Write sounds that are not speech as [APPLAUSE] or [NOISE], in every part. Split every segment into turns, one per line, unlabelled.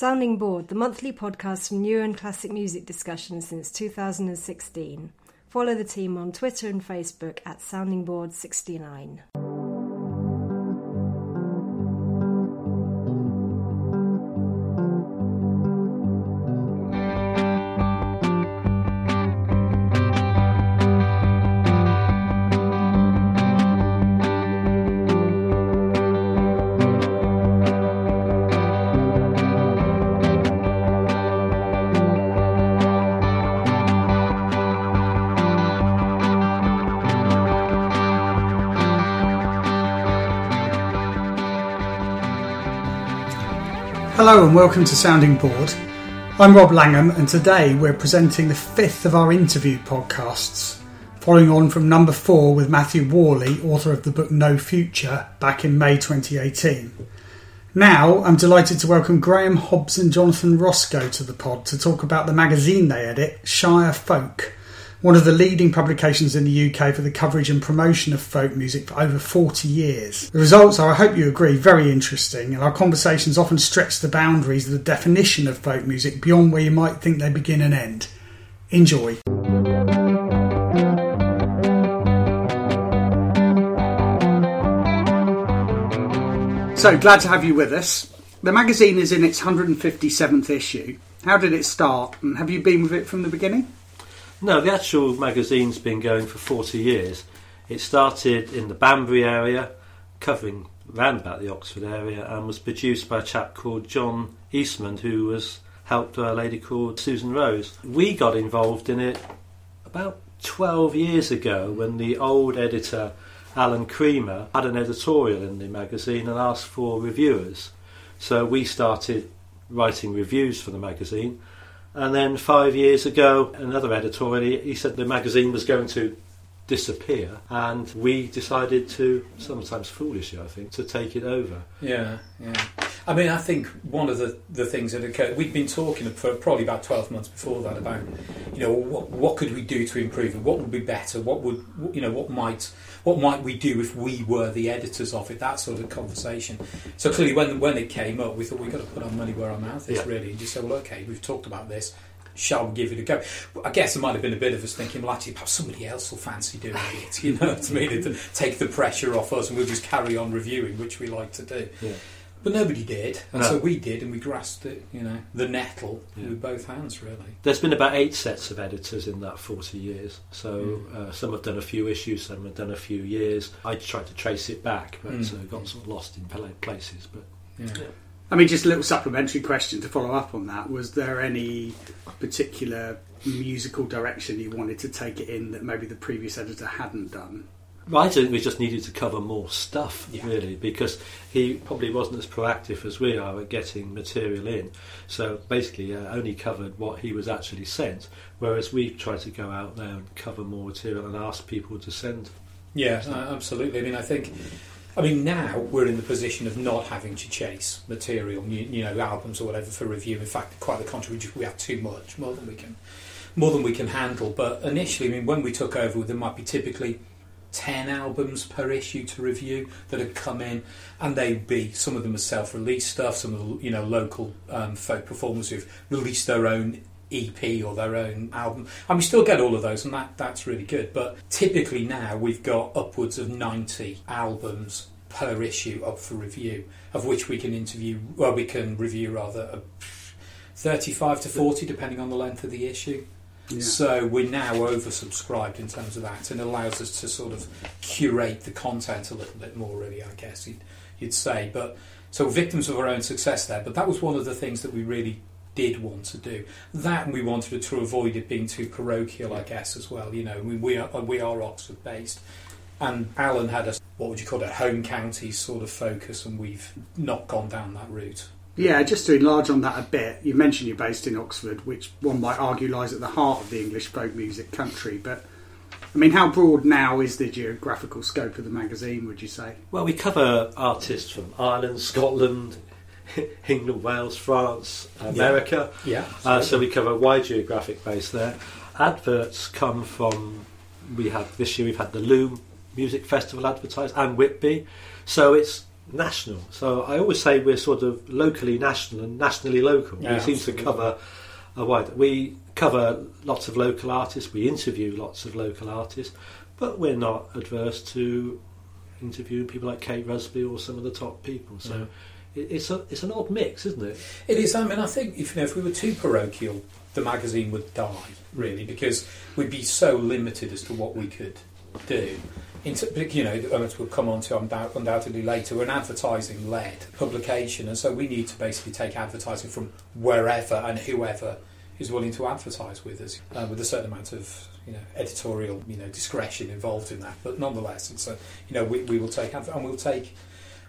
Sounding Bored, the monthly podcast from new and classic music discussion since 2016. Follow the team on Twitter and Facebook at Sounding Bored 69.
And welcome to Sounding Bored. I'm Rob Langham, and today we're presenting the fifth of our interview podcasts, following on from number four with Matthew Worley, author of the book No Future, back in May 2018. Now, I'm delighted to welcome Graham Hobbs and Jonathan Roscoe to the pod to talk about the magazine they edit, Shire Folk, one of the leading publications in the UK for the coverage and promotion of folk music for over 40 years. The results are, I hope you agree, very interesting, and our conversations often stretch the boundaries of the definition of folk music beyond where you might think they begin and end. Enjoy. So, glad to have you with us. The magazine is in its 157th issue. How did it start, and have you been with it from the beginning?
No, the actual magazine's been going for 40 years. It started in the Banbury area, covering round about the Oxford area, and was produced by a chap called John Eastman, who was helped by a lady called Susan Rose. We got involved in it about 12 years ago when the old editor Alan Creamer had an editorial in the magazine and asked for reviewers. So we started writing reviews for the magazine. And then five years ago, another editorial, he said the magazine was going to disappear, and we decided to, sometimes foolishly, I think, to take it over.
Yeah, yeah. I mean, I think one of the, the things that occurred, we'd been talking for probably about 12 months before that about, you know, what, what could we do to improve it? What would be better? What would, you know, what might, what might we do if we were the editors of it? That sort of conversation. So clearly when, when it came up, we thought we've got to put our money where our mouth is,
Yeah.
really, and just say, well, okay, we've talked about this. Shall we give it a go? I guess there might have been a bit of us thinking, well, actually, perhaps somebody else will fancy doing it. [LAUGHS] You know what I mean? To take the pressure off us, and we'll just carry on reviewing, which we like to do.
Yeah.
But nobody did, and
No.
so we did, and we grasped it, you know, the nettle
Yeah.
with both hands, really.
There's been about eight sets of editors in that 40 years. So
Mm.
uh, some have done a few issues, some have done a few years. I tried to trace it back, but
Mm.
uh, got sort of lost in places. But
Yeah.
I mean, just a little supplementary question to follow up on that. Was there any particular musical direction you wanted to take it in that maybe the previous editor hadn't done?
I think we just needed to cover more stuff,
Yeah.
really, because he probably wasn't as proactive as we are at getting material in. So basically, uh, only covered what he was actually sent, whereas we tried to go out there and cover more material and ask people to send.
Yeah, uh, absolutely. I mean, I think, I mean, now we're in the position of not having to chase material, you, you know, albums or whatever for review. In fact, quite the contrary, [LAUGHS] we have too much, more than we can, more than we can handle. But initially, I mean, when we took over, there might be typically. 10 albums per issue to review that had come in and they'd be some of them are self-release stuff some of the you know local um, folk performers who've released their own EP or their own album. And we still get all of those and that that's really good but typically now we've got upwards of 90 albums per issue up for review of which we can interview well we can review rather uh, 35 to 40 depending on the length of the issue So we're now oversubscribed in terms of that, and allows us to sort of curate the content a little bit more, really, I guess you'd, you'd say. But so victims of our own success there. But that was one of the things that we really did want to do. That we wanted to avoid it being too parochial, I guess, as well. You know, we, we are we are Oxford based, and Alan had a what would you call it, home county sort of focus, and we've not gone down that route.
Yeah, just to enlarge on that a bit, you mentioned you're based in Oxford, which one might argue lies at the heart of the English folk music country. But I mean, how broad now is the geographical scope of the magazine? Would you say?
Well, we cover artists from Ireland, Scotland, [LAUGHS] England, Wales, France, America.
Yeah.
Uh, so we cover a wide geographic base there. Adverts come from we have this year we've had the Loom Music Festival advertised and Whitby. So it's national. So I always say we're sort of locally national and nationally local.
Yeah,
we seem
absolutely.
to cover a wide. We cover lots of local artists. We interview lots of local artists, but we're not adverse to interviewing people like Kate Rusby or some of the top people. So it, it's a it's an odd mix, isn't it?
It is. I mean, I think if you know, if we were too parochial, the magazine would die really because we'd be so limited as to what we could do. You know, as we'll come on to undoubtedly later, an advertising-led publication, and so we need to basically take advertising from wherever and whoever is willing to advertise with us, uh, with a certain amount of you know editorial you know discretion involved in that. But nonetheless, it's a you know we, we will take and we'll take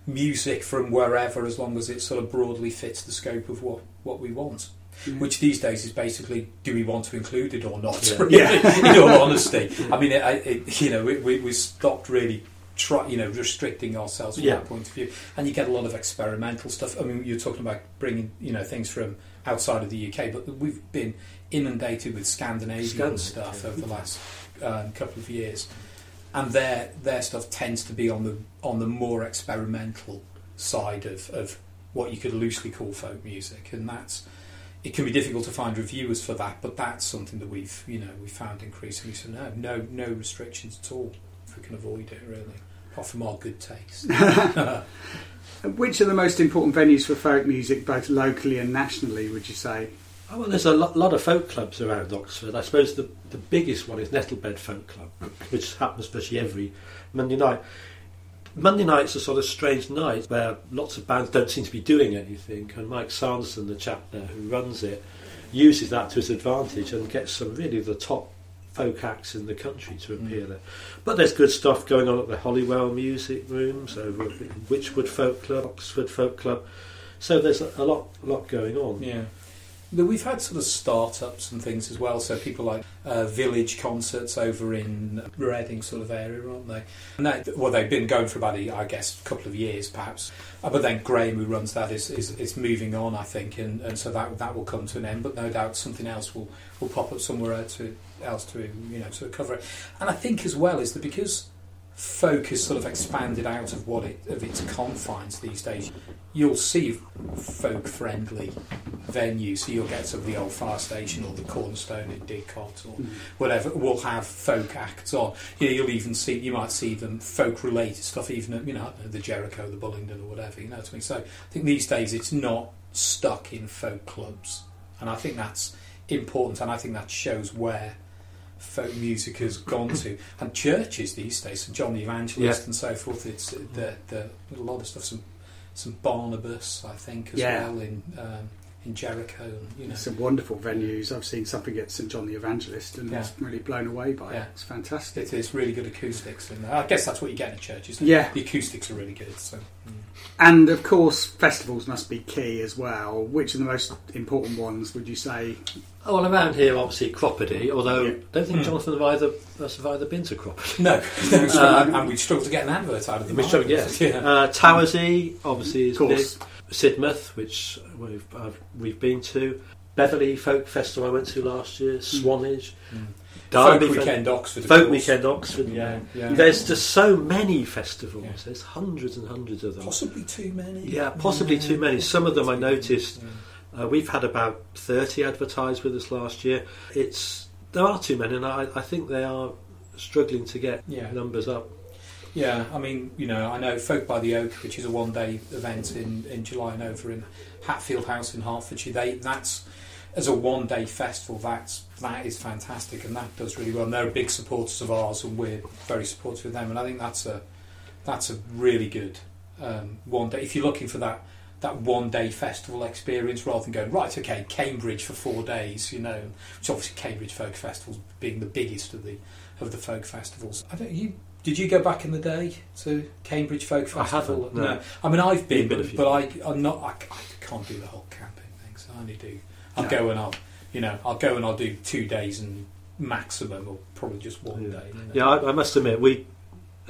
music from wherever as long as it sort of broadly fits the scope of what, what we want.
Yeah.
Which these days is basically, do we want to include it or not?
Yeah.
Really, [LAUGHS] in all honesty, [LAUGHS] I mean, it, it, you know, we, we, we stopped really, try, you know, restricting ourselves from
Yeah.
that point of view, and you get a lot of experimental stuff. I mean, you're talking about bringing, you know, things from outside of the UK, but we've been inundated with Scandinavian
Scandinavian,
stuff
yeah.
over the last um, couple of years, and their their stuff tends to be on the on the more experimental side of, of what you could loosely call folk music, and that's it can be difficult to find reviewers for that, but that's something that we've you know we found increasingly. So no, no, no restrictions at all if we can avoid it really, apart from our good taste. [LAUGHS] [LAUGHS]
Which are the most important venues for folk music, both locally and nationally? Would you say?
Oh, well, there's a lot, lot of folk clubs around Oxford. I suppose the, the biggest one is Nettlebed Folk Club, which happens especially every Monday night. Monday night's a sort of strange night where lots of bands don't seem to be doing anything, and Mike Sanderson, the chap there who runs it, uses that to his advantage and gets some really the top folk acts in the country to mm. appear there. But there's good stuff going on at the Holywell Music Rooms, over at Wychwood Folk Club, Oxford Folk Club. So there's a, a lot, lot going on.
Yeah. We've had sort of start-ups and things as well. So people like uh, Village concerts over in Reading sort of area, aren't they? And well, they've been going for about, a, I guess, a couple of years perhaps. Uh, but then Graham, who runs that, is, is, is moving on, I think, and, and so that that will come to an end. But no doubt something else will, will pop up somewhere else to, else to you know to cover it. And I think as well is that because folk has sort of expanded out of what it of its confines these days. You'll see folk friendly venues, so you'll get some of the old fire station or the Cornerstone in Didcot or mm. whatever. Will have folk acts on. You know, you'll even see you might see them folk related stuff, even at you know the Jericho, the Bullingdon, or whatever. You know what I mean? So I think these days it's not stuck in folk clubs, and I think that's important, and I think that shows where folk music has gone to, and churches these days, St John the Evangelist
Yeah.
and so forth. It's the, the, a lot of stuff. Some some Barnabas, I think, as
Yeah.
well in um, in Jericho. And, you know,
Some wonderful venues. I've seen something at St John the Evangelist, and
Yeah.
was really blown away by
Yeah.
it. It's fantastic.
it is really good acoustics, and I guess that's what you get in a church, isn't it?
Yeah.
the acoustics are really good. So
And of course, festivals must be key as well. Which are the most important ones? Would you say?
Oh, well, around here, obviously, Cropredy, although
Yeah.
I don't think
Mm.
Jonathan have either, us have either been to Cropredy. [LAUGHS]
no, no
Um,
and we struggle to get an advert out of them.
We struggle, yes. [LAUGHS]
yeah.
Uh, Towersey, obviously, is
Of course.
big. Sidmouth, which we've, I've, we've been to. Beverley Folk Festival I went to last year. Swanage.
Mm.
Derby
Folk Weekend Oxford. of
Folk
course.
Weekend Oxford, yeah.
yeah.
There's just so many festivals.
Yeah.
There's hundreds and hundreds of them.
possibly too many.
Yeah, possibly too many. Some of them I noticed. Uh, we've had about 30 advertised with us last year. It's There are too many, and I, I think they are struggling to get
Yeah.
numbers up.
Yeah, I mean, you know, I know Folk by the Oak, which is a one-day event in, in July and over in Hatfield House in Hertfordshire. They that's as a one-day festival. That's that is fantastic, and that does really well. And they're big supporters of ours, and we're very supportive of them. And I think that's a that's a really good um, one day. If you're looking for that that one-day festival experience, rather than going right, okay, Cambridge for four days, you know, which obviously Cambridge Folk Festival being the biggest of the of the folk festivals. I don't you. Did you go back in the day to Cambridge Folk Festival?
haven't, no.
I mean, I've been,
been
but, but I, I'm not. I, I can't do the whole camping thing. So I only do. I'll
No.
go and I'll, you know, I'll go and I'll do two days and maximum, or probably just one
Yeah.
day. you know.
Yeah, I, I must admit, we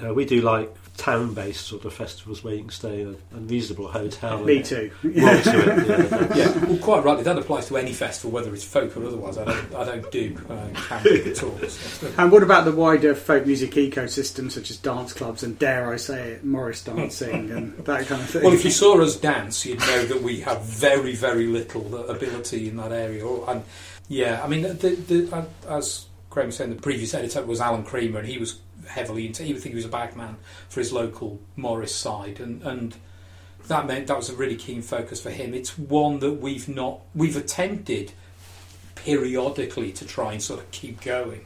Uh, we do like town-based sort of festivals where you can stay in a, a reasonable hotel.
Me
and
too.
walk to it, yeah. [LAUGHS]
Yeah, well, quite rightly, that applies to any festival, whether it's folk or otherwise. I don't, I don't do uh, camping at all. So.
And what about the wider folk music ecosystem, such as dance clubs and, dare I say it, Morris dancing and [LAUGHS] that kind of thing?
Well, if you saw us dance, you'd know that we have very, very little ability in that area. And yeah, I mean, the, the, uh, as Graham was saying, the previous editor was Alan Creamer, and he was heavily into. He would think he was a bagman for his local Morris side, and and that meant that was a really keen focus for him. It's one that we've not we've attempted periodically to try and sort of keep going,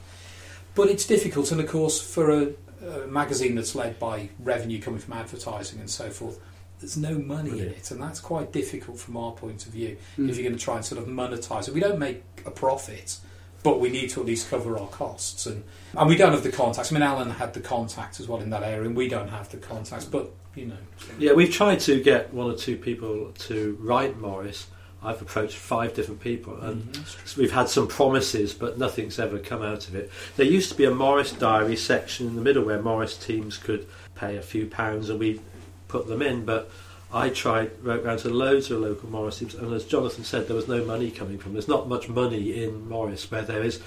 but it's difficult. And of course, for a, a magazine that's led by revenue coming from advertising and so forth, there's no money in it, and that's quite difficult from our point of view.
Mm.
If you're going to try and sort of monetize it, we don't make a profit, but we need to at least cover our costs, and and we don't have the contacts. I mean, Alan had the contacts as well in that area, and we don't have the contacts, but you know,
Yeah, we've tried to get one or two people to write Morris. I've approached five different people, and
Mhm.
we've had some promises, but nothing's ever come out of it. There used to be a Morris diary section in the middle where Morris teams could pay a few pounds, and we put them in. But I tried, wrote round to loads of local Morris teams, and as Jonathan said, there was no money coming from. There's not much money in Morris, where there is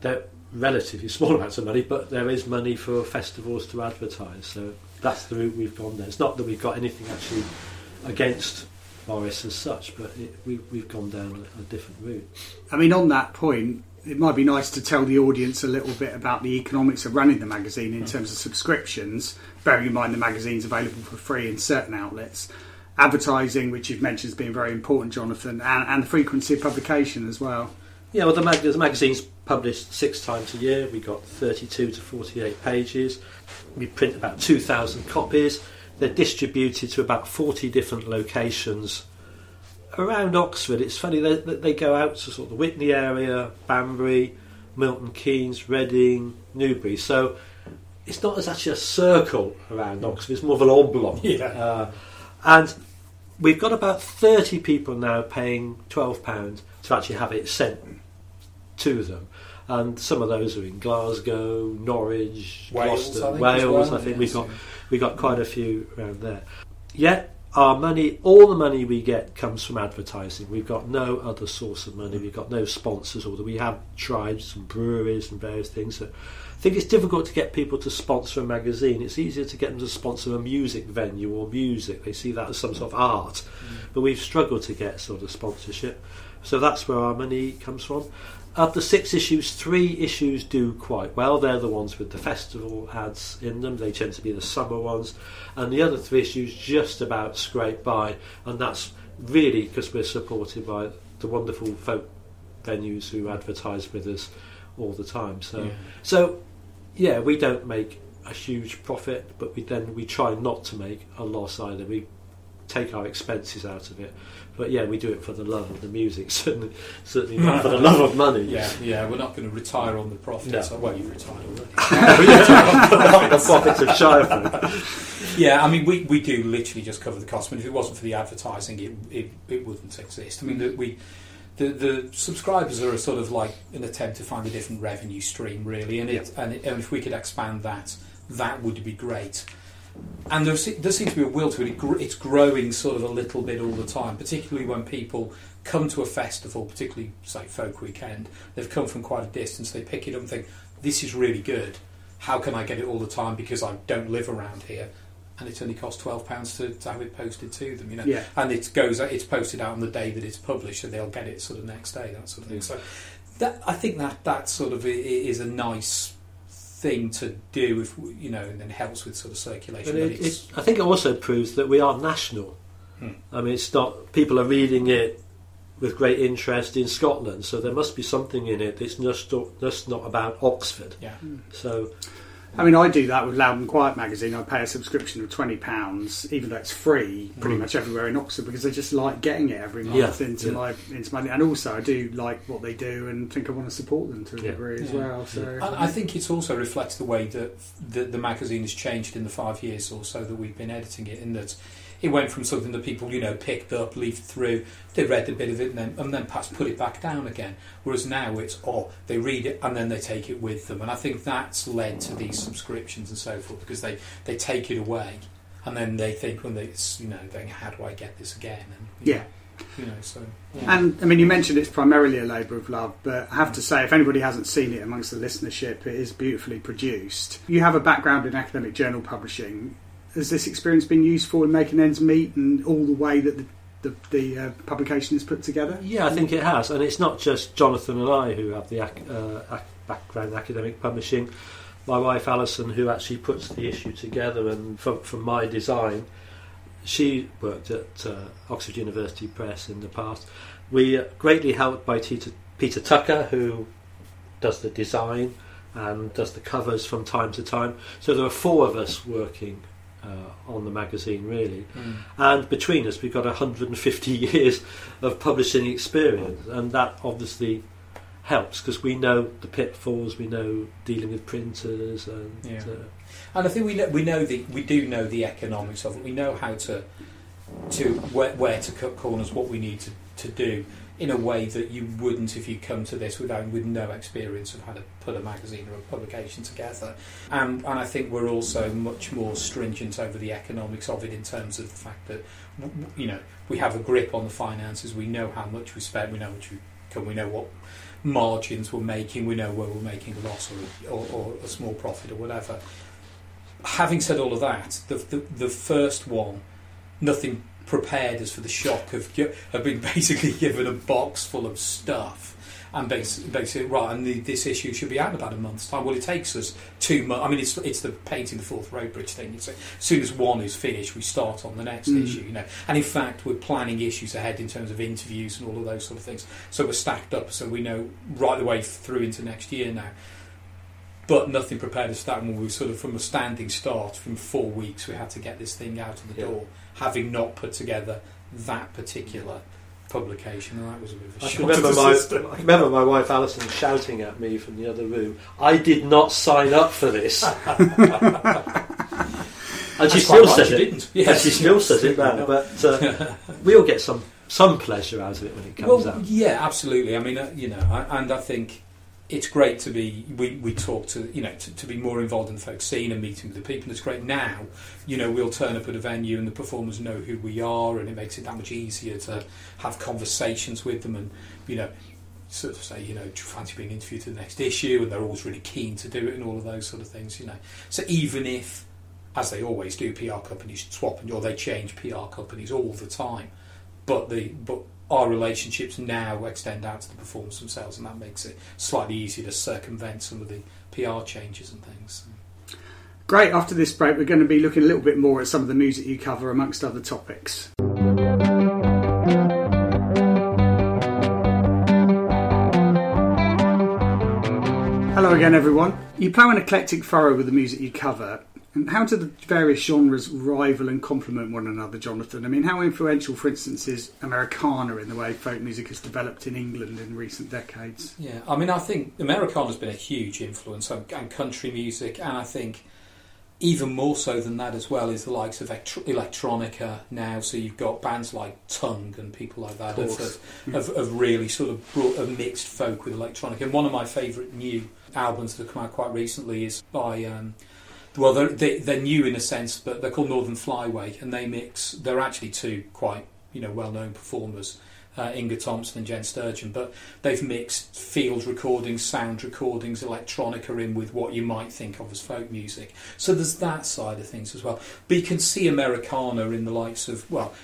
there relatively small [LAUGHS] amounts of money, but there is money for festivals to advertise. So that's the route we've gone there. It's not that we've got anything actually against Morris as such, but it, we, we've gone down a, a different route.
I mean, on that point, it might be nice to tell the audience a little bit about the economics of running the magazine in hmm. terms of subscriptions. Bearing in mind the magazine's available for free in certain outlets, advertising, which you've mentioned has been very important, Jonathan, and, and the frequency of publication as well.
Yeah, well, the, mag- the magazine's published six times a year. We've got 32 to 48 pages. We print about 2,000 copies. They're distributed to about 40 different locations around Oxford. It's funny, they, they go out to sort of the Witney area, Banbury, Milton Keynes, Reading, Newbury. So it's not as actually a circle around Oxford, it's more of an oblong. [LAUGHS]
Yeah.
Uh, and we've got about 30 people now paying £12 to actually have it sent to them. And some of those are in Glasgow, Norwich,
Wales,
Gloucester,
I think,
Wales.
well,
I think
yes,
we've got we got quite a few around there. Yet our money, all the money we get, comes from advertising. We've got no other source of money. We've got no sponsors. Although we have tried some breweries and various things. So I think it's difficult to get people to sponsor a magazine. It's easier to get them to sponsor a music venue or music. They see that as some sort of art. Mm. But we've struggled to get sort of sponsorship. So that's where our money comes from. Of the six issues, three issues do quite well. They're the ones with the festival ads in them. They tend to be the summer ones. And the other three issues just about scrape by. And that's really because we're supported by the wonderful folk venues who advertise with us all the time. So,
Yeah.
so yeah, we don't make a huge profit, but we then we try not to make a loss either. We take our expenses out of it. But yeah, we do it for the love of the music, [LAUGHS] certainly, certainly not for the love of money.
Yeah, yeah, we're not going to retire on the profits.
No.
Oh, well, you've retired already. [LAUGHS] [LAUGHS]
the profits of Shire Folk.
yeah, I mean, we, we do literally just cover the cost. I mean, if it wasn't for the advertising, it, it, it wouldn't exist. I mean, we the, the subscribers are a sort of like an attempt to find a different revenue stream, really, and it, and, it, and if we could expand that, that would be great. And there, there seems to be a will to it. it. It's growing sort of a little bit all the time, particularly when people come to a festival, particularly say Folk Weekend. They've come from quite a distance. They pick it up and think, "This is really good. How can I get it all the time? Because I don't live around here." And it only costs twelve pounds to, to have it posted to them, you know.
Yeah.
And it goes, it's posted out on the day that it's published, and they'll get it sort of next day, that sort of thing. So, that I think that that sort of i- i- is a nice thing to do if you know, and then helps with sort of circulation.
But
But
it,
it's,
it, I think it also proves that we are national.
Hmm.
I mean, it's not people are reading it with great interest in Scotland, so there must be something in it. It's just not, just not about Oxford.
yeah.
So
I mean, I do that with Loud and Quiet magazine. I pay a subscription of twenty pounds, even though it's free, pretty
Mm.
much everywhere in Oxford, because I just like getting it every month
Yeah,
into
yeah.
my into my. And also, I do like what they do, and think I want to support them to a
Yeah.
degree as
Yeah.
well. So
And I think it also reflects the way that the, the magazine has changed in the five years or so that we've been editing it. In that it went from something that people, you know, picked up, leafed through, they read a bit of it, and then, and then perhaps put it back down again. Whereas now it's, oh, they read it and then they take it with them. And I think that's led to these subscriptions and so forth because they, they take it away and then they think when they, it's, you know, think, how do I get this again? And,
Yeah.
know, you know, so. Yeah.
And I mean, you mentioned it's primarily a labour of love, but I have to say, if anybody hasn't seen it amongst the listenership, it is beautifully produced. You have a background in academic journal publishing. Has this experience been useful in making ends meet and all the way that the, the, the uh, publication is put together?
Yeah, I think it has, and it's not just Jonathan and I who have the ac- uh, ac- background in academic publishing. My wife Alison, who actually puts the issue together, and from, from my design, she worked at uh, Oxford University Press in the past. We are greatly helped by Peter, Peter Tucker, who does the design and does the covers from time to time. So there are four of us working uh, on the magazine, really.
Mm.
And between us, we've got 150 [LAUGHS] years of publishing experience, and that obviously helps because we know the pitfalls, we know dealing with printers, and
Yeah.
uh,
And I think we know, we know the we do know the economics of it. We know how to to where, where to cut corners, what we need to, to do in a way that you wouldn't if you come to this without with no experience of how to put a magazine or a publication together. And and I think we're also much more stringent over the economics of it in terms of the fact that you know we have a grip on the finances. We know how much we spend. We know what we can. We know what margins we're making. We know where we're making a loss or, or, or a small profit or whatever having said all of that, the, the, the first one, nothing prepared us for the shock of, of being [LAUGHS] basically given a box full of stuff. And basically, basically right, and the, this issue should be out in about a month's time. Well, it takes us two months. I mean, it's it's the painting the Forth road bridge thing. It's as soon as one is finished, we start on the next
Mm.
issue. You know, and in fact, we're planning issues ahead in terms of interviews and all of those sort of things. So we're stacked up, so we know right the way through into next year now but nothing prepared us that when we were sort of from a standing start from four weeks we had to get this thing out of the
Yeah.
door having not put together that particular publication and that was a bit of a
I
shock
remember my. I [LAUGHS] remember my wife Alison shouting at me from the other room. I did not sign up for this, [LAUGHS] and she still
right,
says
she
it.
didn't.
and
Yes.
she still says it now. [LAUGHS] But uh, we all get some some pleasure out of it when it comes
well,
out.
yeah, absolutely. I mean, uh, you know, I, and I think it's great to be. We, we talk to you know to, to be more involved in the folk scene and meeting with the people. And it's great now. You know, we'll turn up at a venue and the performers know who we are, and it makes it that much easier to have conversations with them and you know. Sort of say, you know, do you fancy being interviewed to the next issue? And they're always really keen to do it and all of those sort of things, you know. So even if, as they always do, PR companies swap and or they change PR companies all the time, but the but our relationships now extend out to the performers themselves, and that makes it slightly easier to circumvent some of the PR changes and things.
Great. After this break, we're going to be looking a little bit more at some of the music you cover, amongst other topics. Hello again, everyone. You plough an eclectic furrow with the music you cover. And how do the various genres rival and complement one another, Jonathan? I mean, how influential, for instance, is Americana in the way folk music has developed in England in recent decades?
Yeah, I mean, I think Americana's been a huge influence on and country music, and I think even more so than that as well is the likes of electronica now. So you've got bands like Tunng and people like that have, have, have, have really sort of brought a mixed folk with electronica. And one of my favourite new albums that have come out quite recently is by. Um, well, they're, they, they're new in a sense, but they're called Northern Flyway, and they mix. They're actually two quite you know well-known performers, uh, Inge Thomson and Jen Sturgeon, but they've mixed field recordings, sound recordings, electronica in with what you might think of as folk music. So there's that side of things as well. But you can see Americana in the likes of well.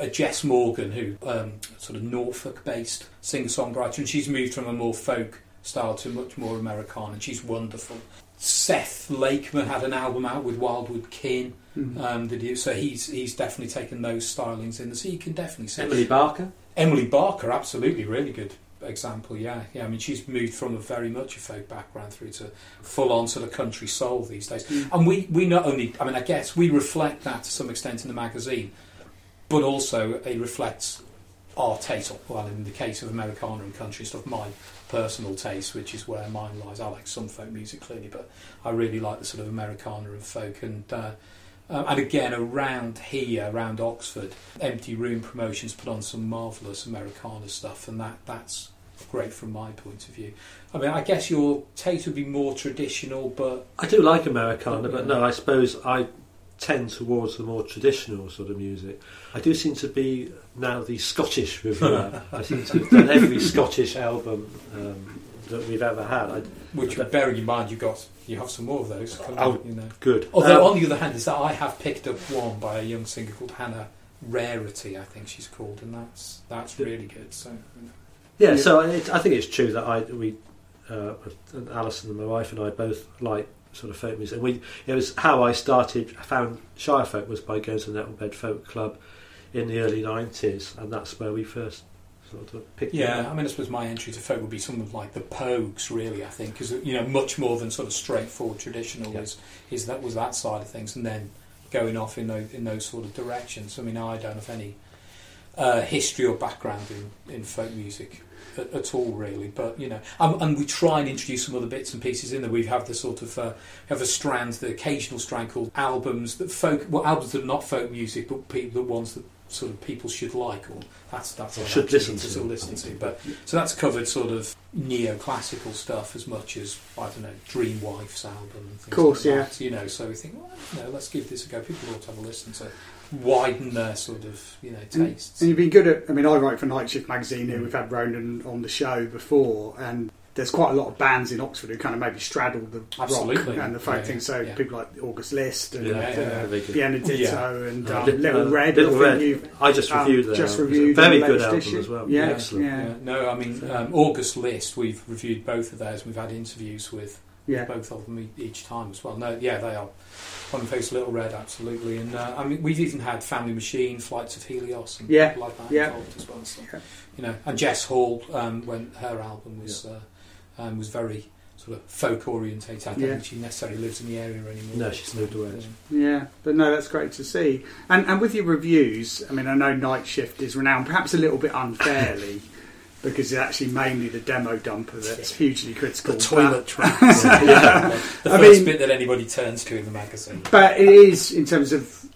Uh, Jess Morgan, who um, sort of Norfolk-based singer-songwriter, and she's moved from a more folk style to much more Americana, and she's wonderful. Seth Lakeman had an album out with Wildwood Kin.
Mhm.
Um, that he, so he's he's definitely taken those stylings in. So you can definitely see
Emily Barker.
Emily Barker, absolutely, really good example. Yeah, yeah. I mean, she's moved from a very much a folk background through to full on sort of country soul these days.
Mm.
And we we not only, I mean, I guess we reflect that to some extent in the magazine, but also it reflects our taste. Well, in the case of Americana and country stuff, my personal taste, which is where mine lies. I like some folk music clearly, but I really like the sort of Americana and folk and. Uh, Um, and again, around here, around Oxford, Empty Room Promotions put on some marvellous Americana stuff, and that that's great from my point of view. I mean, I guess your taste would be more traditional, but
I do like Americana, but no, I suppose I tend towards the more traditional sort of music. I do seem to be now the Scottish reviewer. [LAUGHS] I seem to have done every Scottish album um, that we've ever had. I,
which,
But-
bearing in mind, you got you have some more of those.
Oh,
you know.
good.
Although,
Um,
on the other hand, is that I have picked up one by a young singer called Hannah Rarity, I think she's called, and that's that's really good. So, you know.
Yeah,
Yeah.
so it, I think it's true that I we uh, and Alison and my wife and I both like sort of folk music. And we it was how I started. I found Shire folk was by going to the Nettlebed Folk Club in the early nineties, and that's where we first sort of picked.
yeah. I mean, I suppose my entry to folk would be something like the Pogues, really. I think because you know much more than sort of straightforward traditional
Yeah.
is is that was that side of things, and then going off in those in those sort of directions. I mean, I don't have any uh, history or background in, in folk music at, at all, really. But you know, and, and we try and introduce some other bits and pieces in there. We have the sort of uh, have a strand, the occasional strand called albums that folk, well, albums that are not folk music, but pe- the ones that sort of people should like, or that's that's
Or should listen
need
to.
sort listen to. But so that's covered sort of neoclassical stuff as much as I don't know Dream Wife's album and things
Course,
like
yeah.
that. You know, so we think, well, you know, let's give this a go. People ought to have a listen to widen their sort of you know tastes.
And you've been good at. I mean, I write for Nightshift magazine here. We've had Ronan on the show before, and there's quite a lot of bands in Oxford who kind of maybe straddle the
Absolutely.
rock and the folk
Yeah,
thing. So
yeah.
people like August List and
Yeah,
uh,
yeah, yeah.
very good.
Vienna Ditto
Yeah.
and
Uh,
um,
Li-
Little
uh,
Red.
Little
I
Red. I just
um,
reviewed that.
just
album. It's a
reviewed
very good album
issue.
as well.
Yeah,
excellent.
yeah.
Yeah, no, I mean um, August List. We've reviewed both of those. We've had interviews with
Yeah.
both of them each time as well. No, yeah, they are on face Little Red, absolutely. And uh, I mean, we've even had Family Machine, Flights of Helios, and
Yeah,
like that
yeah.
involved as well. So,
Yeah.
you know, and Jess Hall, um, when her album was uh, um, was very sort of folk orientated. I don't
Yeah.
think she necessarily lives in the area anymore.
No, she's moved away.
Yeah.
Yeah, but no, that's great to see. And and with your reviews, I mean, I know Nightshift is renowned, perhaps a little bit unfairly, because it's actually mainly the demo dumper that's hugely critical.
The toilet tracks. [LAUGHS] yeah. The
I
first
mean-
bit that anybody turns to in the magazine.
But it is, in terms of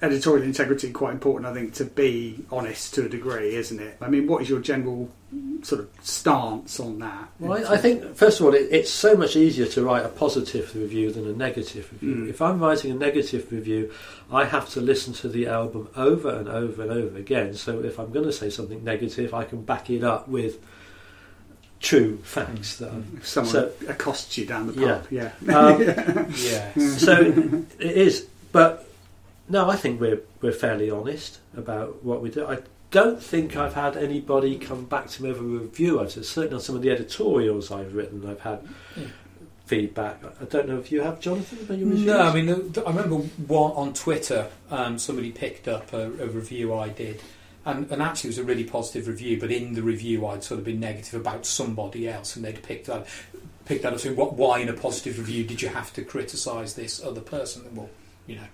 editorial integrity, quite important, I think, to be honest to a degree, isn't it? I mean, what is your general sort of stance on that?
Well, I, I think first of all, it, it's so much easier to write a positive review than a negative review.
Mm.
If I'm writing a negative review, I have to listen to the album over and over and over again. So if I'm going to say something negative, I can back it up with true facts. That I'm-
if someone
So-
accosts you down the pub, yeah,
Um, [LAUGHS]
Yes.
so it is, but no, I think we're we're fairly honest about what we do. I don't think I've had anybody come back to me with a review. I've said, certainly on some of the editorials I've written, I've had
Yeah.
feedback. I don't know if you have, Jonathan. About your reviews?
No, I mean, I remember one on Twitter, um, somebody picked up a, a review I did, and, and actually it was a really positive review, but in the review I'd sort of been negative about somebody else, and they'd picked that, picked that up saying, what, why in a positive review did you have to criticise this other person? Well, you know,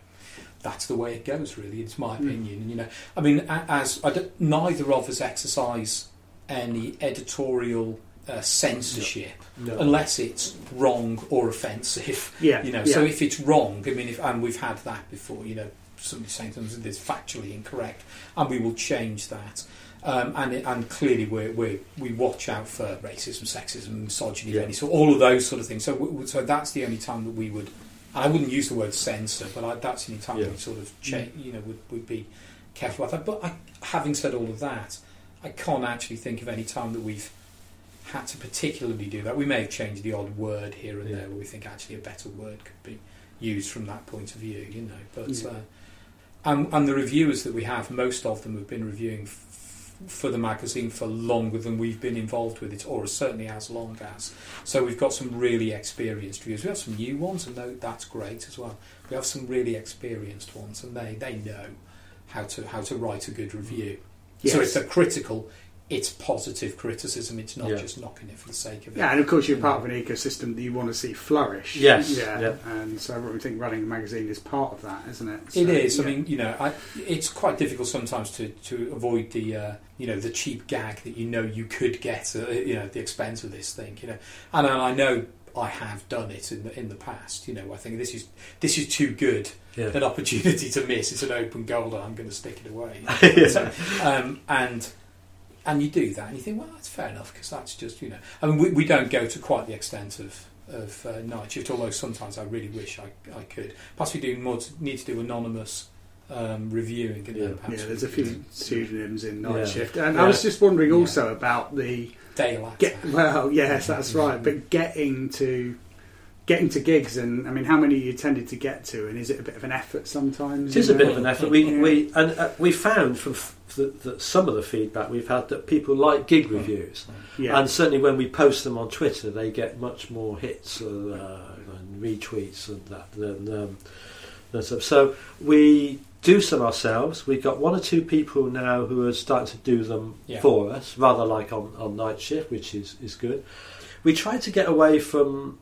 that's the way it goes, really, it's my
Mm.
opinion. You know, I mean, as I neither of us exercise any editorial uh, censorship
No.
unless it's wrong or offensive. [LAUGHS]
yeah, [LAUGHS]
You know,
yeah.
so if it's wrong, I mean, if and we've had that before, you know, somebody saying something that's factually incorrect, and we will change that. Um, and and clearly we we we watch out for racism, sexism, misogyny,
Yeah.
any so all of those sort of things. So so that's the only time that we would. I wouldn't use the word censor, but I, that's the only time
Yeah.
we sort of cha- you know would would be careful about that. But I, having said all of that, I can't actually think of any time that we've had to particularly do that. We may have changed the odd word here and
Yeah.
there where we think actually a better word could be used from that point of view, you know. But
Yeah.
uh, and, and the reviewers that we have, most of them have been reviewing f- for the magazine for longer than we've been involved with it, or certainly as long as. So we've got some really experienced reviewers. We have some new ones, and that's great as well. We have some really experienced ones, and they, they know how to how to write a good review. So
Yes.
if they're critical, it's positive criticism. It's not
Yeah.
just knocking it for the sake of it.
Yeah, and of course you're part of an ecosystem that you want to see flourish.
Yes,
Yeah.
yeah.
And so I think running a magazine is part of that, isn't it?
It
So,
is. I mean, you know, I, it's quite difficult sometimes to, to avoid the uh, you know the cheap gag that you know you could get uh, you know at the expense of this thing. You know, and I I know I have done it in the in the past. You know, I think this is this is too good
Yeah.
an opportunity to miss. It's an open goal, and I'm going to stick it away.
Yeah. [LAUGHS]
So, um, and and you do that, and you think, well, that's fair enough because that's just you know. I mean, we, we don't go to quite the extent of of uh, Nightshift, although sometimes I really wish I, I could. Perhaps we do more to, need to do anonymous um, reviewing, and
Yeah.
Yeah, there's a few pseudonyms in Night
Yeah.
Shift, and
Yeah.
I was just wondering
Yeah.
also about the
daylight.
Get. Well, yes, that's [LAUGHS] right, but getting to getting to gigs, and I mean, how many you tended to get to, and is it a bit of an effort sometimes?
It is a bit of an effort. We,
Yeah.
we and uh, we found from f- that that some of the feedback we've had that people like gig reviews,
Yeah,
and certainly when we post them on Twitter, they get much more hits uh, and retweets and that than, um, than stuff. So we do some ourselves. We've got one or two people now who are starting to do them
Yeah.
for us, rather like on, on Nightshift, which is, is good. We try to get away from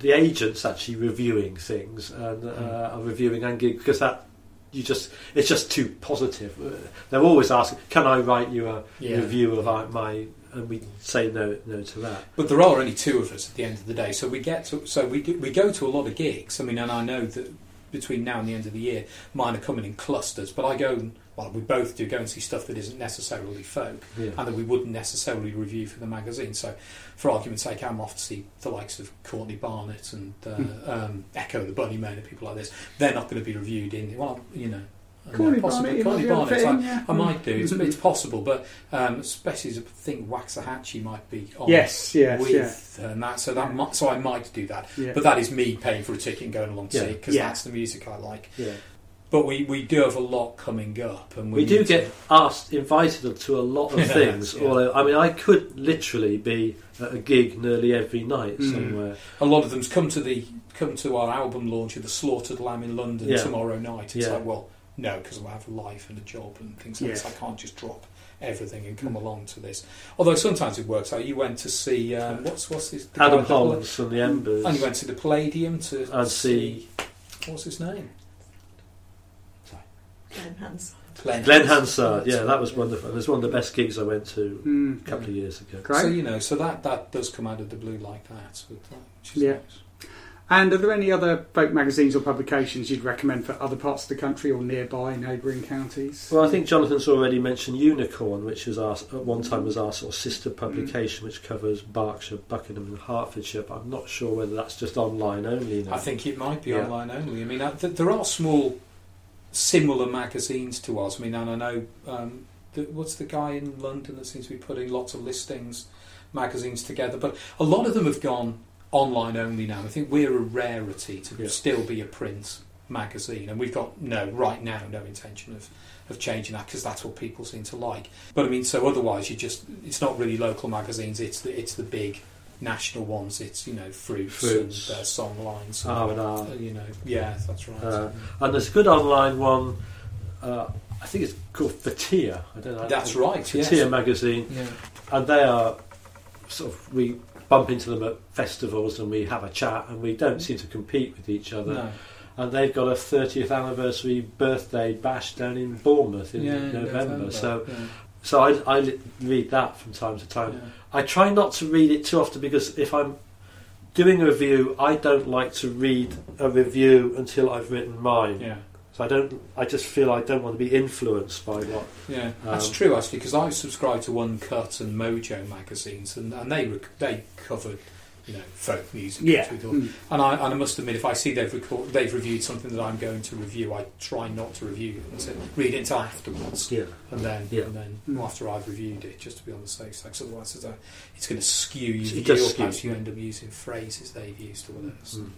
the agents actually reviewing things and uh,
Mm.
reviewing and because that you just it's just too positive. Uh, They're always asking, "Can I write you a
Yeah.
review of our- my?" And we say no, no to that.
But there are only two of us at the end of the day, so we get to so we do, we go to a lot of gigs. I mean, and I know that between now and the end of the year, mine are coming in clusters. But I go and well, we both do go and see stuff that isn't necessarily folk,
Yeah.
and that we wouldn't necessarily review for the magazine. So, for argument's sake, I'm off to see the likes of Courtney Barnett and uh,
Hmm.
um, Echo the Bunnymen and people like this. They're not going to be reviewed in well, you know. uh,
Courtney
possibly-
Barnett,
Courtney
be able to
Barnett, I-
yeah.
I might do. It's,
Mhm.
it's possible, but um, especially as I think Waxahatchee might be on
Yes, yes,
with
yeah.
and that. So that might, so I might do that. But that is me paying for a ticket and going along to see because that's the music I like. But we, we do have a lot coming up, and we,
We do
to-
get asked, invited to a lot of [LAUGHS] things.
yeah.
Although, I mean, I could literally be at a gig nearly every night
Mm.
somewhere.
a lot of them's come to the come to our album launch of the Slaughtered Lamb in London
Yeah.
tomorrow night. It's
Yeah.
like, well, no, because I have a life and a job and things like
Yes.
this. I can't just drop everything and come along to this. Although sometimes it works out. You went to see um, what's what's this? the
Adam Holmes from the Embers.
And you went to the Palladium to
And see-
what's his name?
Glen Hans.
Glen,
Glen
Hansard.
Hansard, yeah, that was wonderful. It was one of the best gigs I went to
Mm.
a couple of years ago.
Great.
So you know, so that that does come out of the blue like that. Which is
Yeah.
nice.
And are there any other folk magazines or publications you'd recommend for other parts of the country or nearby neighbouring counties?
Well, I think Jonathan's already mentioned Unicorn, which was our, at one time was our sort of sister publication, which covers Berkshire, Buckingham, and Hertfordshire. But I'm not sure whether that's just online only now.
I think it might be
Yeah.
online only. I mean, uh, th- there are small, similar magazines to us. I mean, and I know um, the, what's the guy in London that seems to be putting lots of listings, magazines together. But a lot of them have gone online only now. I think we're a rarity to
Yeah.
still be a print magazine, and we've got no right now no intention of. Of changing that because that's what people seem to like, but I mean, so otherwise you just—it's not really local magazines. It's the it's the big national ones. It's you know fRoots,
fRoots.
and uh, Songlines.
R and
Uh,
R.
you know, yeah, that's right.
Uh, And there's a good online one. Uh, I think it's called FATEA. I don't know.
That's right,
FATEA
yes.
magazine,
yeah.
and they are sort of we bump into them at festivals and we have a chat, and we don't seem to compete with each other.
No.
and they've got a 30th anniversary birthday bash down in Bournemouth in
yeah, in
November. So,
yeah,
so I, I read that from time to time.
yeah.
I try not to read it too often because if I'm doing a review, I don't like to read a review until I've written mine.
yeah.
So I don't. I just feel I don't want to be influenced by what.
Yeah, that's
Um,
true actually because I subscribe to Uncut and Mojo magazines, and, and they rec- they covered you know folk music.
Yeah.
we thought.
Mm.
And I and I must admit, if I see they've record, they've reviewed something that I'm going to review, I try not to review it until read it until afterwards,
Yeah.
and then
Yeah.
and then
Mm.
after I've reviewed it, just to be on the safe side. 'cause otherwise, it's, a, it's going to skew you.
It does skew.
perhaps you end up using phrases they've used or whatever. So.
Mm.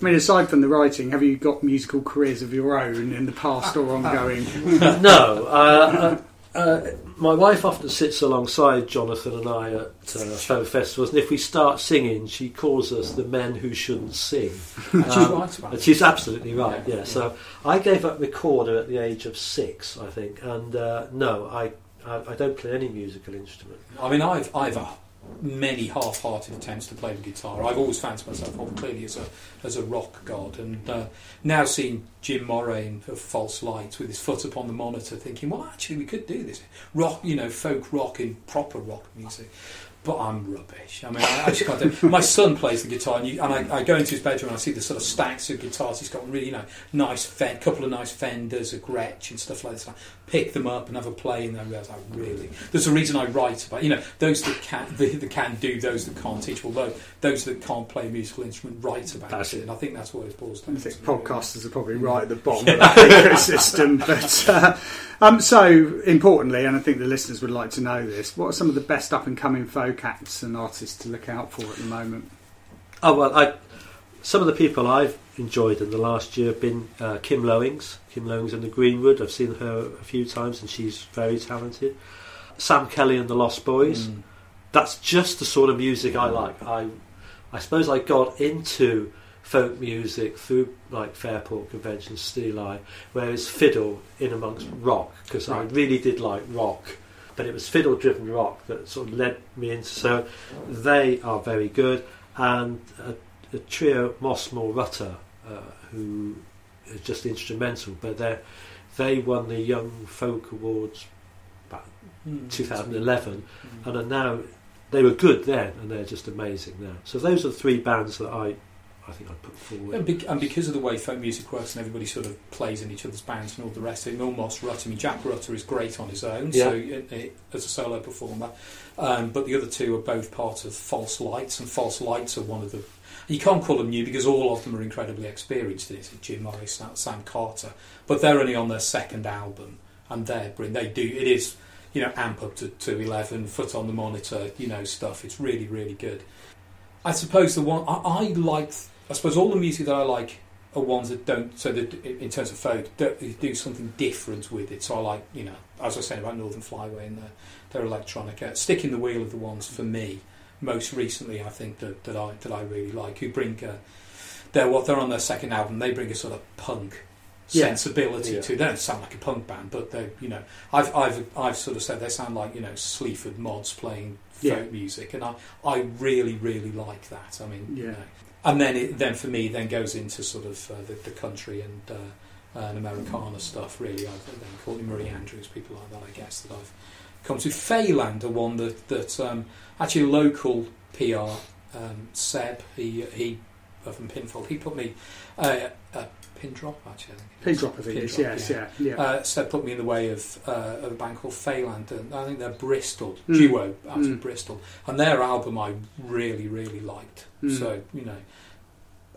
I mean, aside from the writing, have you got musical careers of your own in the past or ongoing? [LAUGHS]
no. Uh, uh, my wife often sits alongside Jonathan and I at uh, folk festivals, and if we start singing, she calls us the men who shouldn't sing.
And [LAUGHS] she's
Um,
right about
And she's absolutely right.
Yeah.
Yeah. So I gave up recorder at the age of six, I think, and uh, no, I, I I don't play any musical instrument.
I mean, I've I've many half-hearted attempts to play the guitar. I've always fancied myself more clearly as a as a rock god, and uh, now seeing Jim Moray of False Lights with his foot upon the monitor, thinking, well, actually, we could do this rock, you know, folk rock in proper rock music. but I'm rubbish. I mean, I, I just can't do. My son plays the guitar, and, you, and I, I go into his bedroom and I see the sort of stacks of guitars. He's got really you know, nice fen- couple of nice Fenders, a Gretsch, and stuff like this. I pick them up and have a play, and then realise I really. There's a reason I write about you know those that can the, that can do, those that can't teach. Although those that can't play a musical instrument write about
That's
it,
it.
and I think that's what it boils down
I think
to.
podcasters are probably right at the bottom of [LAUGHS] that ecosystem. But uh, um, so importantly, and I think the listeners would like to know this: what are some of the best up and coming folk acts and artists to look out for at the moment?
Oh well, I some of the people I've enjoyed in the last year have been uh, Kim Lowings. Kim Lowings and the Greenwood. I've seen her a few times, and she's very talented. Sam Kelly and the Lost Boys.
Mm.
That's just the sort of music I like. I I suppose I got into folk music through like Fairport Convention, Steeleye, whereas fiddle in amongst rock because I really did like rock, but it was fiddle driven rock that sort of led me into. So they are very good, and a, a trio Mossmore Rutter, uh, who is just instrumental, but they they won the Young Folk Awards
Mm.
2011
Mm.
and are now they were good then and they're just amazing now. So those are the three bands that I I think I put forward.
And, bec- and because of the way folk music works and everybody sort of plays in each other's bands and all the rest of it, Milmos Rutter, I mean, Jack Rutter is great on his own, so uh, uh, as a solo performer, um, but the other two are both part of False Lights, and False Lights are one of the. You can't call them new because all of them are incredibly experienced in it. Jim Moray, Sam- Carter, but they're only on their second album, and they're. They do it is you know amp up to, to eleven, foot on the monitor, you know stuff. It's really really good. I suppose the one I, I like. I suppose all the music that I like are ones that don't. So that in terms of folk, do something different with it. So I like, you know, as I was saying about Northern Flyway and their, their electronica. Stick in the wheel of the ones for me. Most recently, I think that, that I that I really like. Who bring a, they're what they're on their second album. They bring a sort of punk
Yeah.
sensibility
Yeah.
to. They don't sound like a punk band, but they, you know, I've I've I've sort of said they sound like you know Sleaford mods playing folk
Yeah.
music, and I I really really like that. I mean, you
Yeah.
know, and then it then for me then goes into sort of uh, the, the country and uh, and Americana stuff. Really, I've then Courtney Marie Andrews, people like that. I guess that I've come to. Fayland, are one that that um, actually a local PR um, Seb he he uh, from Pinfold he put me uh, a pin drop actually. I think
Pin drop, I think
Pin. Drop,
Yes,
yeah.
yeah, yeah.
Uh, Seb put me in the way of, uh, of a band called Fayland, and I think they're Bristol
Mm.
duo out
Mm.
of Bristol, and their album I really really liked.
Mm.
So you know,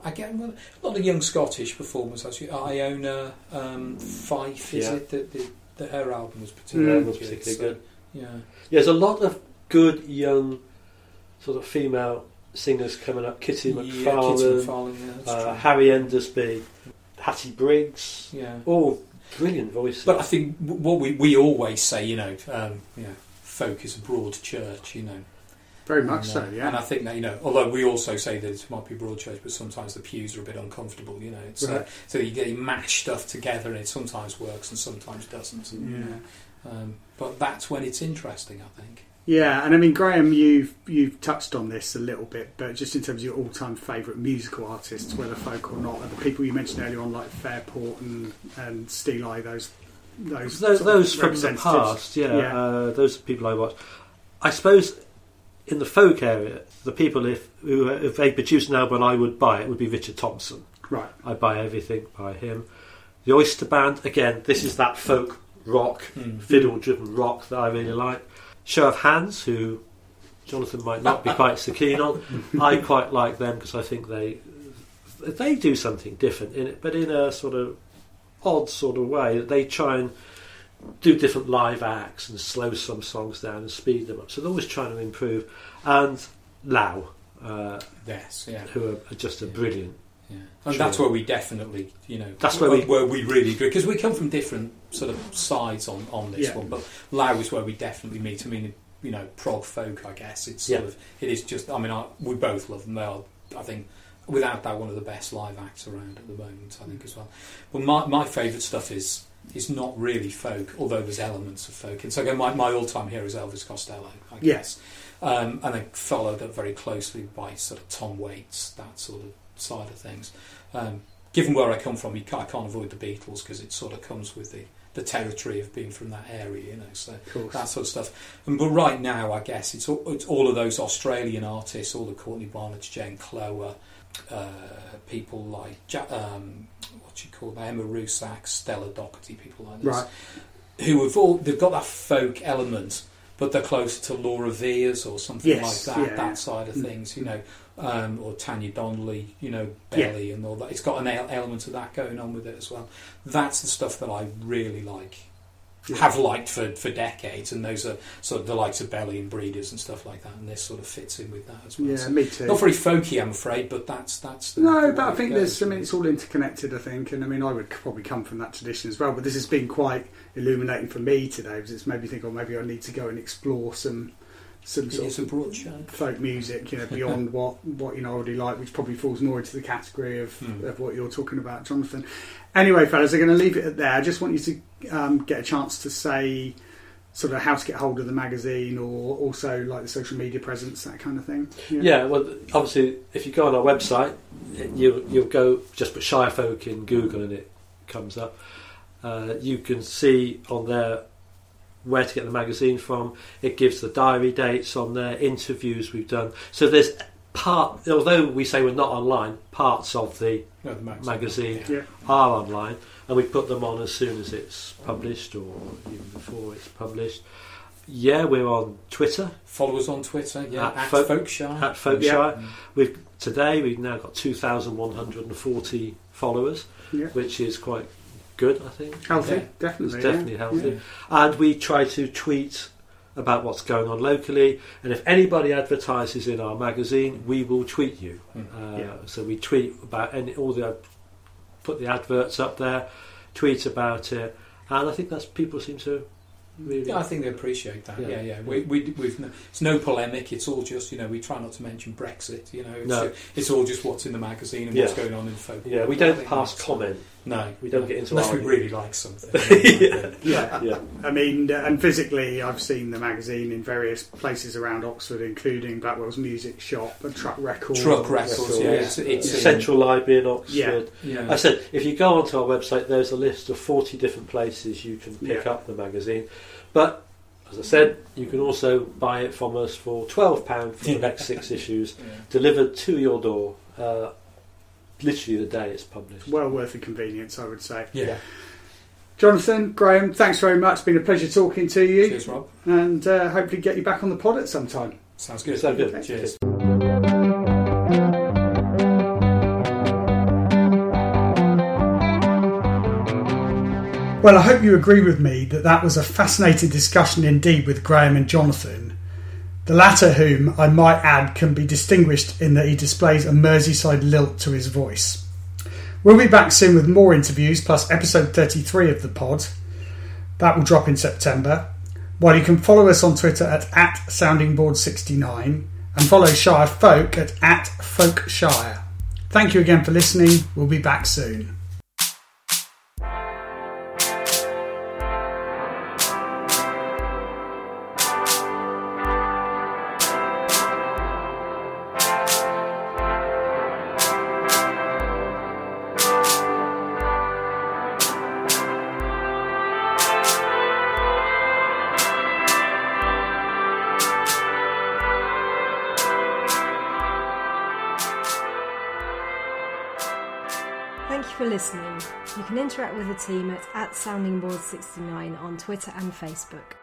again, well, a lot of young Scottish performers. Actually, Iona um, Fyfe is
Yeah.
it that the, the, her album was particularly
Yeah, was
good.
particularly
so,
good.
Yeah,
There's a lot of good young sort of female singers coming up. Kitty
yeah, Kitty
Macfarlane,
Macfarlane, yeah, that's
uh,
true.
Harry Endersby, Hattie Briggs,
yeah.
all brilliant voices.
But I think what we, we always say, you know, um, you know, folk is a broad church, you know.
Very much
And,
so,
uh,
yeah.
And I think that you know, although we also say that it might be broad church, but sometimes the pews are a bit uncomfortable. You know, it's, uh, so you get you mash stuff together, and it sometimes works and sometimes doesn't. And, you
Yeah.
know, um, but that's when it's interesting, I think.
Yeah, and I mean, Graham, you've you've touched on this a little bit, but just in terms of your all-time favourite musical artists, whether folk or not, are the people you mentioned earlier on, like Fairport and and Steeleye, those those
those, those from the past, yeah,
Yeah.
Uh, those are people I watch. I suppose in the folk area, the people if who if they produce an album I would buy it would be Richard Thompson.
Right.
I buy everything by him. The Oyster Band, again, this is that folk rock,
Mm.
fiddle driven rock that I really like. Show of Hands, who Jonathan might not be quite so keen on. [LAUGHS] I quite like them because I think they they do something different in it, but in a sort of odd sort of way. They try and do different live acts and slow some songs down and speed them up. So they're always trying to improve. And Lau, uh,
Yes, yeah.
who are just a brilliant.
Yeah. And
Sure.
that's where we definitely, you know,
That's where we-
where we really agree because we come from different sort of sides on, on this
Yeah.
one. But Lau is where we definitely meet. I mean, you know, prog folk. I guess it's sort
Yeah.
of it is just. I mean, I, we both love them. They are, I think, without that, one of the best live acts around at the moment. I think as well. But my my favourite stuff is is not really folk, although there's elements of folk. And so again, my, my all time hero is Elvis Costello. I
Yes.
guess. Um, and then followed up very closely by sort of Tom Waits, that sort of side of things. Um, given where I come from, you can't, I can't avoid the Beatles because it sort of comes with the, the territory of being from that area, you know. So that sort of stuff. And but right now, I guess it's all, it's all of those Australian artists, all the Courtney Barnett, Jane Cloher, uh, people like um, what you call them, Emma Russack, Stella Doherty, people like this,
Right.
who have all they've got that folk element, but they're closer to Laura Veirs or something
Yes,
like that.
yeah,
that
yeah.
side of
Mm.
things, you know, um, or Tanya Donnelly, you know,
Yeah.
Belly and all that. It's got an element of that going on with it as well. That's the stuff that I really like.
Yeah.
Have liked for, for decades, and those are sort of the likes of Belly and Breeders and stuff like that, and this sort of fits in with that as well.
Yeah,
So
me too.
not very folky, I'm afraid, but that's that's the,
No,
the
but I think there's. I mean, it's all interconnected. I think, and I mean, I would probably come from that tradition as well. But this has been quite illuminating for me today, because it's made me think, oh, maybe I need to go and explore some, some sort of
a broad show.
folk music, you know, beyond [LAUGHS] what what you know already like, which probably falls more into the category of,
Hmm.
of what you're talking about, Jonathan. Anyway, fellas, I'm going to leave it at there. I just want you to um, get a chance to say sort of how to get hold of the magazine, or also like the social media presence, that kind of thing.
Yeah, well, obviously, if you go on our website, you you'll go just put Shire Folk in Google and it comes up. Uh, you can see on there where to get the magazine from. It gives the diary dates on there, interviews we've done. So there's part, although we say we're not online, parts of the
No, the magazine.
magazine
Yeah.
Are online, and we put them on as soon as it's published or even before it's published. Yeah, we're on Twitter
Follow us on Twitter, yeah,
At
at,
Folk-
Folkshire.
at Folkshire.
Yeah.
We've today we've now got two thousand one hundred and forty followers,
Yeah.
which is quite good, I think.
Healthy,
Yeah.
definitely.
It's
yeah.
definitely healthy.
Yeah.
And we try to tweet about what's going on locally. And if anybody advertises in our magazine, we will tweet you.
Mm.
Uh,
Yeah.
So we tweet about any all the put the adverts up there, tweet about it, and I think that's people seem to really.
Yeah, I think they appreciate that.
Yeah.
Yeah, yeah. We, we, we've no, it's no polemic. It's all just you know we try not to mention Brexit. You know, it's,
No.
it's all just what's in the magazine and what's going on in folk.
yeah, we don't pass
that's-
comment.
No,
We don't
no.
get into
unless we
arguing.
really like something. [LAUGHS]
Yeah.
Yeah.
Yeah,
I mean, uh, and physically, I've seen the magazine in various places around Oxford, including Blackwell's Music Shop, a truck record.
Truck records.
Records.
Yeah, it's, it's
Yeah.
Central Library in Oxford.
Yeah.
Yeah.
I said, if you go onto our website, there's a list of 40 different places you can pick
Yeah.
up the magazine. But, as I said, you can also buy it from us for £12 for the next six [LAUGHS] issues,
Yeah.
delivered to your door, uh, literally the day it's published.
Well worth the convenience, I would say.
Yeah.
Jonathan, Graham, thanks very much. It's been a pleasure talking to you,
Cheers, Rob.
and uh, hopefully get you back on the pod at some time.
Sounds good.
So good.
Cheers.
Well, I hope you agree with me that that was a fascinating discussion indeed with Graham and Jonathan. The latter, whom I might add, can be distinguished in that he displays a Merseyside lilt to his voice. We'll be back soon with more interviews, plus episode 33 of the pod. That will drop in September. While you can follow us on Twitter at, at soundingbored69 and follow Shire Folk at, at folkshire. Thank you again for listening. We'll be back soon.
Can interact with the team at, at soundingbored69 on Twitter and Facebook.